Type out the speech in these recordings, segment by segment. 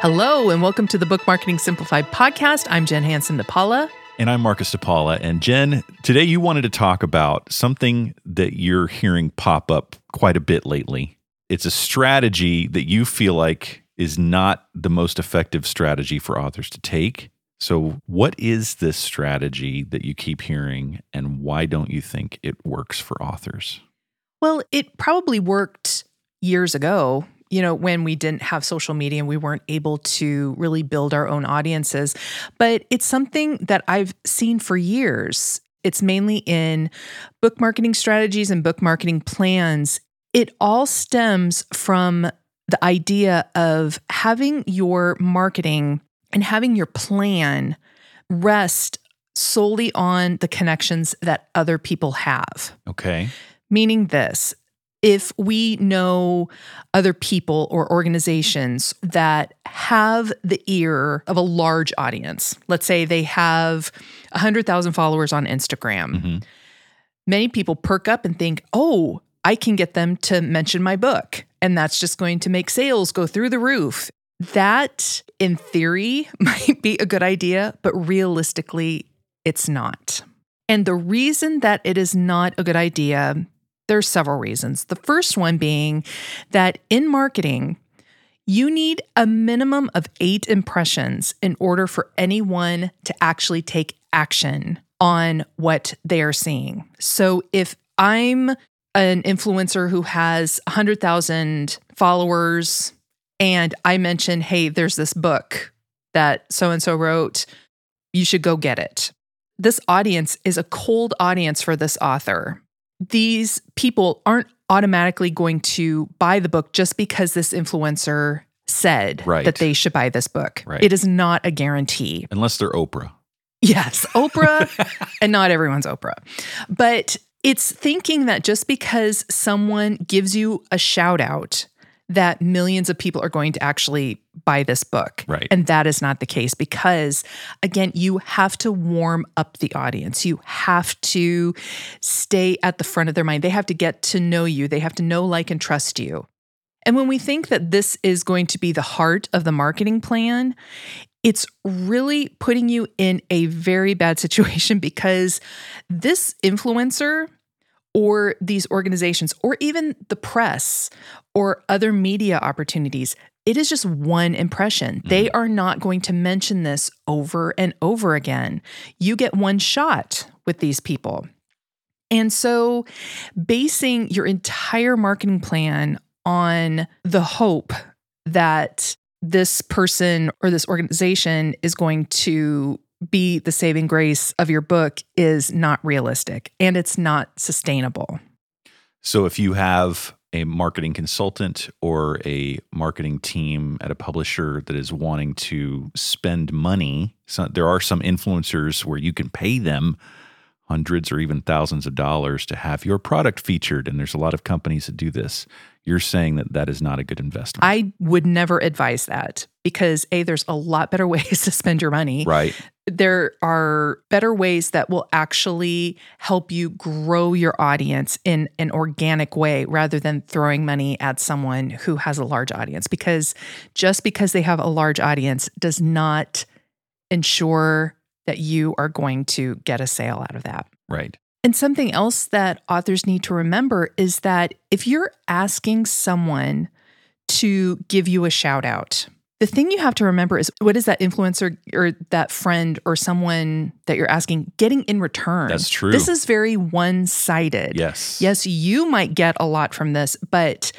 Hello, and welcome to the Book Marketing Simplified podcast. I'm Jen Hanson DePaula. And I'm Marcus DePaula. And Jen, today you wanted to talk about something that you're hearing pop up quite a bit lately. It's a strategy that you feel like is not the most effective strategy for authors to take. So, what is this strategy that you keep hearing, and why don't you think it works for authors? Well, it probably worked years ago you know, when we didn't have social media and we weren't able to really build our own audiences. But it's something that I've seen for years. It's mainly in book marketing strategies and book marketing plans. It all stems from the idea of having your marketing and having your plan rest solely on the connections that other people have. Okay. Meaning this if we know other people or organizations that have the ear of a large audience, let's say they have 100,000 followers on Instagram, mm-hmm. many people perk up and think, oh, I can get them to mention my book. And that's just going to make sales go through the roof. That, in theory, might be a good idea, but realistically, it's not. And the reason that it is not a good idea there's several reasons. The first one being that in marketing, you need a minimum of eight impressions in order for anyone to actually take action on what they are seeing. So if I'm an influencer who has 100,000 followers and I mention, hey, there's this book that so and so wrote, you should go get it. This audience is a cold audience for this author these people aren't automatically going to buy the book just because this influencer said right. that they should buy this book. Right. It is not a guarantee. Unless they're Oprah. Yes, Oprah, and not everyone's Oprah. But it's thinking that just because someone gives you a shout out that millions of people are going to actually buy this book. Right. And that is not the case because, again, you have to warm up the audience. You have to stay at the front of their mind. They have to get to know you, they have to know, like, and trust you. And when we think that this is going to be the heart of the marketing plan, it's really putting you in a very bad situation because this influencer or these organizations, or even the press or other media opportunities, it is just one impression. Mm-hmm. They are not going to mention this over and over again. You get one shot with these people. And so, basing your entire marketing plan on the hope that this person or this organization is going to be the saving grace of your book is not realistic and it's not sustainable. So if you have a marketing consultant or a marketing team at a publisher that is wanting to spend money, so there are some influencers where you can pay them hundreds or even thousands of dollars to have your product featured and there's a lot of companies that do this you're saying that that is not a good investment. I would never advise that because A, there's a lot better ways to spend your money. Right. There are better ways that will actually help you grow your audience in an organic way rather than throwing money at someone who has a large audience. Because just because they have a large audience does not ensure that you are going to get a sale out of that. Right. And something else that authors need to remember is that if you're asking someone to give you a shout out, the thing you have to remember is what is that influencer or that friend or someone that you're asking getting in return? That's true. This is very one sided. Yes. Yes, you might get a lot from this, but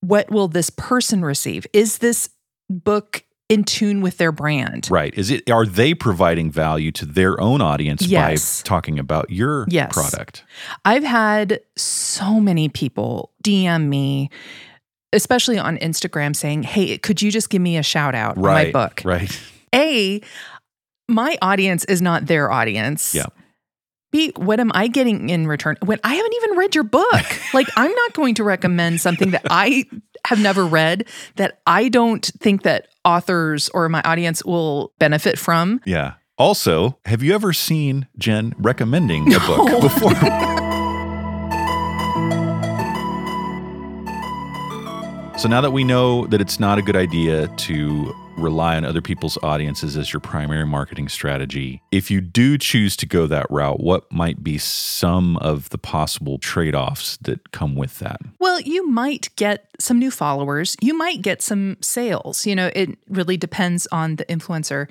what will this person receive? Is this book in tune with their brand. Right. Is it are they providing value to their own audience yes. by talking about your yes. product? I've had so many people DM me especially on Instagram saying, "Hey, could you just give me a shout out right, on my book?" Right. A my audience is not their audience. Yeah. B, what am I getting in return when I haven't even read your book? like, I'm not going to recommend something that I have never read that I don't think that authors or my audience will benefit from. Yeah. Also, have you ever seen Jen recommending a no. book before? so now that we know that it's not a good idea to rely on other people's audiences as your primary marketing strategy. If you do choose to go that route, what might be some of the possible trade offs that come with that? Well, you might get some new followers. You might get some sales. You know, it really depends on the influencer.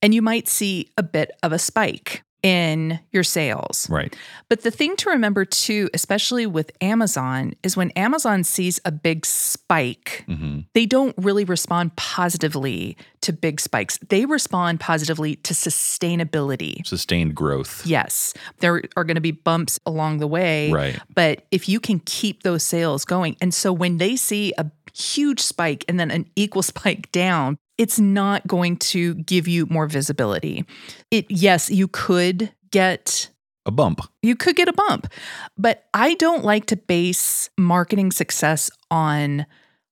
And you might see a bit of a spike in your sales. Right. But the thing to remember too, especially with Amazon, is when Amazon sees a big spike, hmm they don't really respond positively to big spikes. They respond positively to sustainability. Sustained growth. Yes, there are going to be bumps along the way, Right. but if you can keep those sales going, and so when they see a huge spike and then an equal spike down, it's not going to give you more visibility. It yes, you could get A bump. you could get a bump, but I don't like to base marketing success on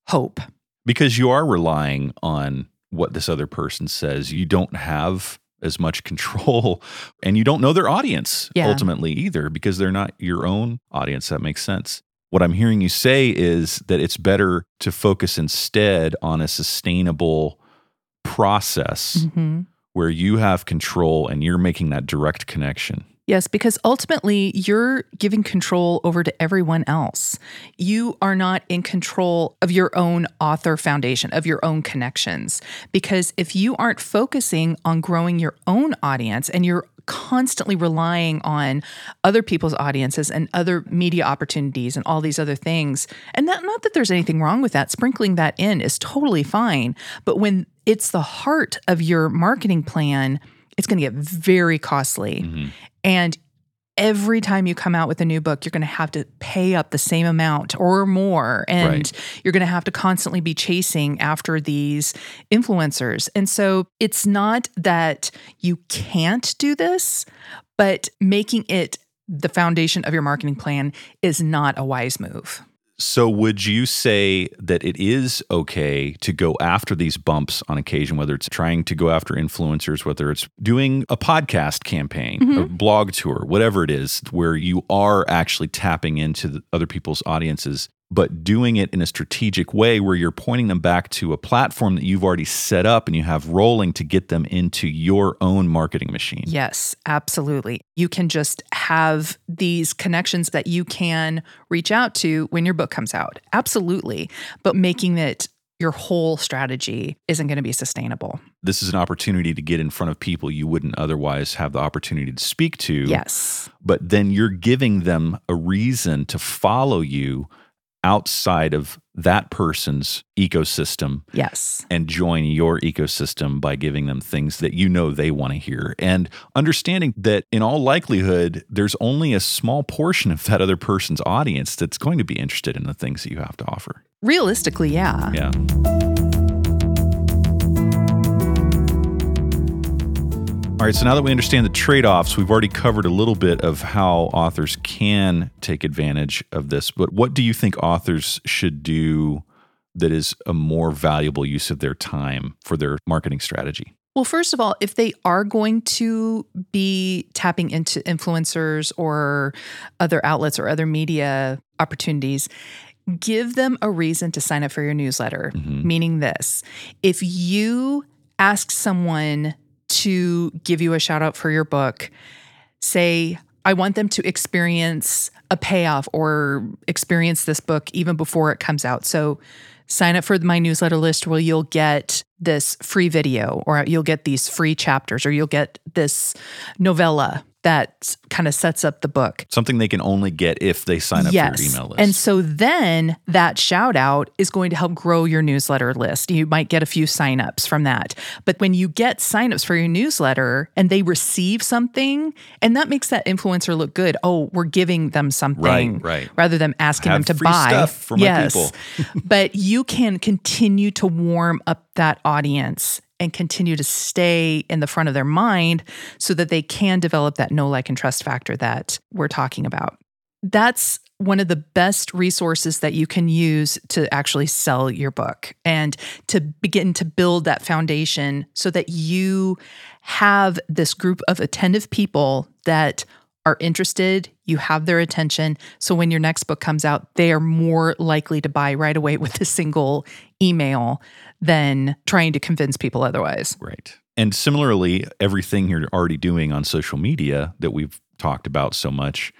hope. because you are relying on what this other person says. You don't have as much control and you don't know their audience Yeah. ultimately either because they're not your own audience. That makes sense. What I'm hearing you say is that it's better to focus instead on a sustainable process Mhm. where you have control and you're making that direct connection. Yes, because ultimately you're giving control over to everyone else. You are not in control of your own author foundation, of your own connections. Because if you aren't focusing on growing your own audience and you're constantly relying on other people's audiences and other media opportunities and all these other things, and not, not that there's anything wrong with that, sprinkling that in is totally fine. But when it's the heart of your marketing plan, it's going to get very costly. Mm-hmm. And every time you come out with a new book, you're going to have to pay up the same amount or more. And Right. you're going to have to constantly be chasing after these influencers. And so it's not that you can't do this, but making it the foundation of your marketing plan is not a wise move. So, would you say that it is okay to go after these bumps on occasion, whether it's trying to go after influencers, whether it's doing a podcast campaign, a mm-hmm. blog tour, whatever it is, where you are actually tapping into the other people's audiences, but doing it in a strategic way where you're pointing them back to a platform that you've already set up and you have rolling to get them into your own marketing machine? Yes, absolutely. You can just have these connections that you can reach out to when your book comes out. Absolutely. But making it your whole strategy isn't going to be sustainable. This is an opportunity to get in front of people you wouldn't otherwise have the opportunity to speak to. Yes. but then you're giving them a reason to follow you outside of that person's ecosystem Yes. and join your ecosystem by giving them things that you know they want to hear and understanding that in all likelihood there's only a small portion of that other person's audience that's going to be interested in the things that you have to offer. Realistically, yeah. Yeah. All right, so now that we understand the trade offs, we've already covered a little bit of how authors can take advantage of this. But what do you think authors should do that is a more valuable use of their time for their marketing strategy? Well, first of all, if they are going to be tapping into influencers or other outlets or other media opportunities, give them a reason to sign up for your newsletter. Mm-hmm. Meaning this if you ask someone to give you a shout out for your book, say, I want them to experience a payoff or experience this book even before it comes out. So sign up for my newsletter list where you'll get this free video or you'll get these free chapters or you'll get this novella that kind of sets up the book. Something they can only get if they sign up yes. for your email list. And so then that shout out is going to help grow your newsletter list. You might get a few signups from that. But when you get signups for your newsletter and they receive something, and that makes that influencer look good. Oh, we're giving them something Right, right. rather than asking them to buy. stuff for my yes. people. but you can continue to warm up that audience and continue to stay in the front of their mind so that they can develop that know, like, and trust factor that we're talking about. That's one of the best resources that you can use to actually sell your book and to begin to build that foundation so that you have this group of attentive people that are interested, you have their attention. So when your next book comes out, they are more likely to buy right away with a single email than trying to convince people otherwise. Right. And similarly, everything you're already doing on social media that we've talked about so much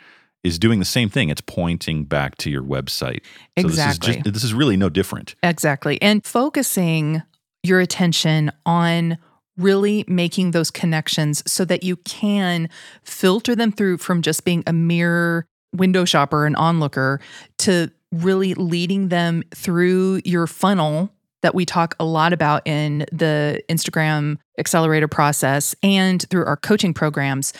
is doing the same thing. It's pointing back to your website. So exactly. This is, just, this is really no different. Exactly. And focusing your attention on really making those connections so that you can filter them through from just being a mere window shopper and onlooker to really leading them through your funnel that we talk a lot about in the Instagram accelerator process and through our coaching programs,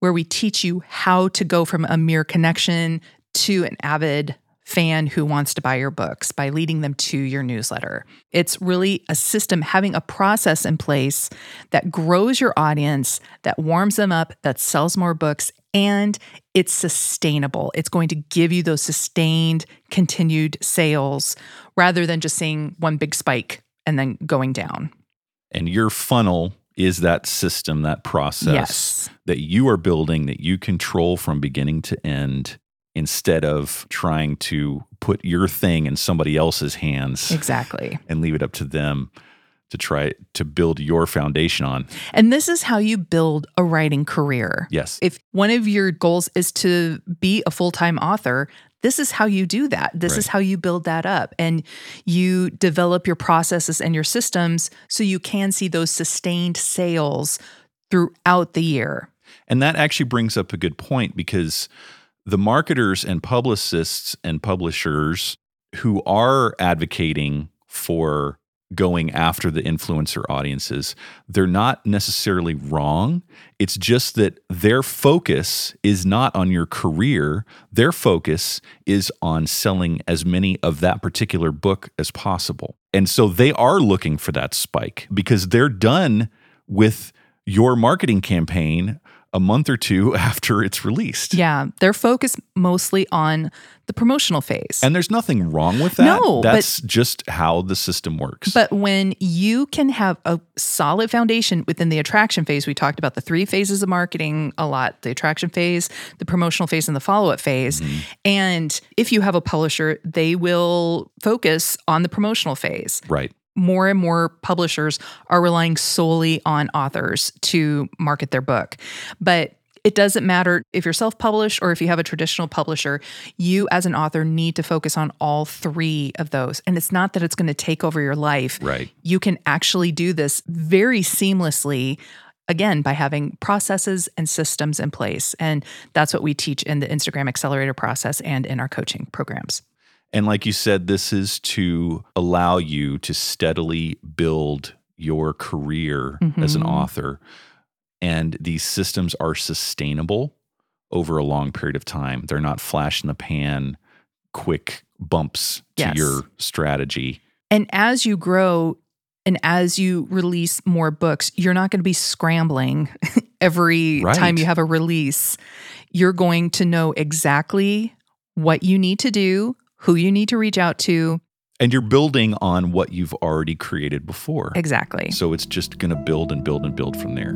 where we teach you how to go from a mere connection to an avid fan who wants to buy your books by leading them to your newsletter. It's really a system, having a process in place that grows your audience, that warms them up, that sells more books, and it's sustainable. It's going to give you those sustained, continued sales rather than just seeing one big spike and then going down. And your funnel is that system, that process yes. that you are building that you control from beginning to end instead of trying to put your thing in somebody else's hands. Exactly. And leave it up to them to try to build your foundation on. And this is how you build a writing career. Yes. If one of your goals is to be a full time author, this is how you do that. This right. is how you build that up. And you develop your processes and your systems so you can see those sustained sales throughout the year. And that actually brings up a good point because the marketers and publicists and publishers who are advocating for going after the influencer audiences, they're not necessarily wrong. It's just that their focus is not on your career. Their focus is on selling as many of that particular book as possible. And so they are looking for that spike because they're done with your marketing campaign a month or two after it's released. Yeah, they're focused mostly on the promotional phase. And there's nothing wrong with that. No, that's just how the system works. But when you can have a solid foundation within the attraction phase, we talked about the three phases of marketing a lot the attraction phase, the promotional phase, and the follow up phase. Mm-hmm. And if you have a publisher, they will focus on the promotional phase. Right more and more publishers are relying solely on authors to market their book. But it doesn't matter if you're self published or if you have a traditional publisher, you as an author need to focus on all three of those. And it's not that it's going to take over your life. Right. You can actually do this very seamlessly. Again, by having processes and systems in place. And that's what we teach in the Instagram Accelerator process and in our coaching programs. And like you said, this is to allow you to steadily build your career mm-hmm. as an mm-hmm. author. And these systems are sustainable over a long period of time. They're not flash in the pan, quick bumps yes. to your strategy. And as you grow and as you release more books, you're not going to be scrambling every right. time you have a release. You're going to know exactly what you need to do who you need to reach out to. And you're building on what you've already created before. Exactly. So it's just going to build and build and build from there.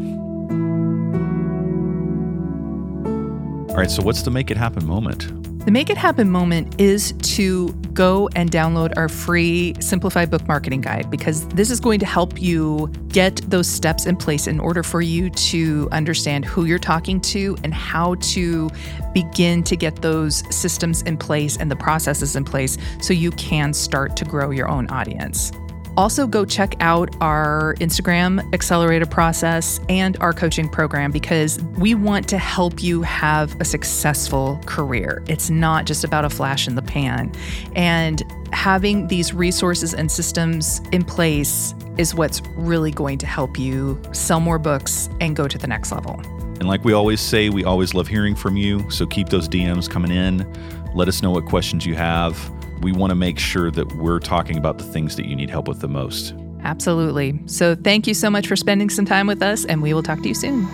All right, so what's the make it happen moment? The make it happen moment is to go and download our free simplified book marketing guide because this is going to help you get those steps in place in order for you to understand who you're talking to and how to begin to get those systems in place and the processes in place so you can start to grow your own audience. Also, go check out our Instagram accelerator process and our coaching program because we want to help you have a successful career. It's not just about a flash in the pan. And having these resources and systems in place is what's really going to help you sell more books and go to the next level. And like we always say, we always love hearing from you. So keep those DMs coming in. Let us know what questions you have we want to make sure that we're talking about the things that you need help with the most. Absolutely. So thank you so much for spending some time with us, and we will talk to you soon.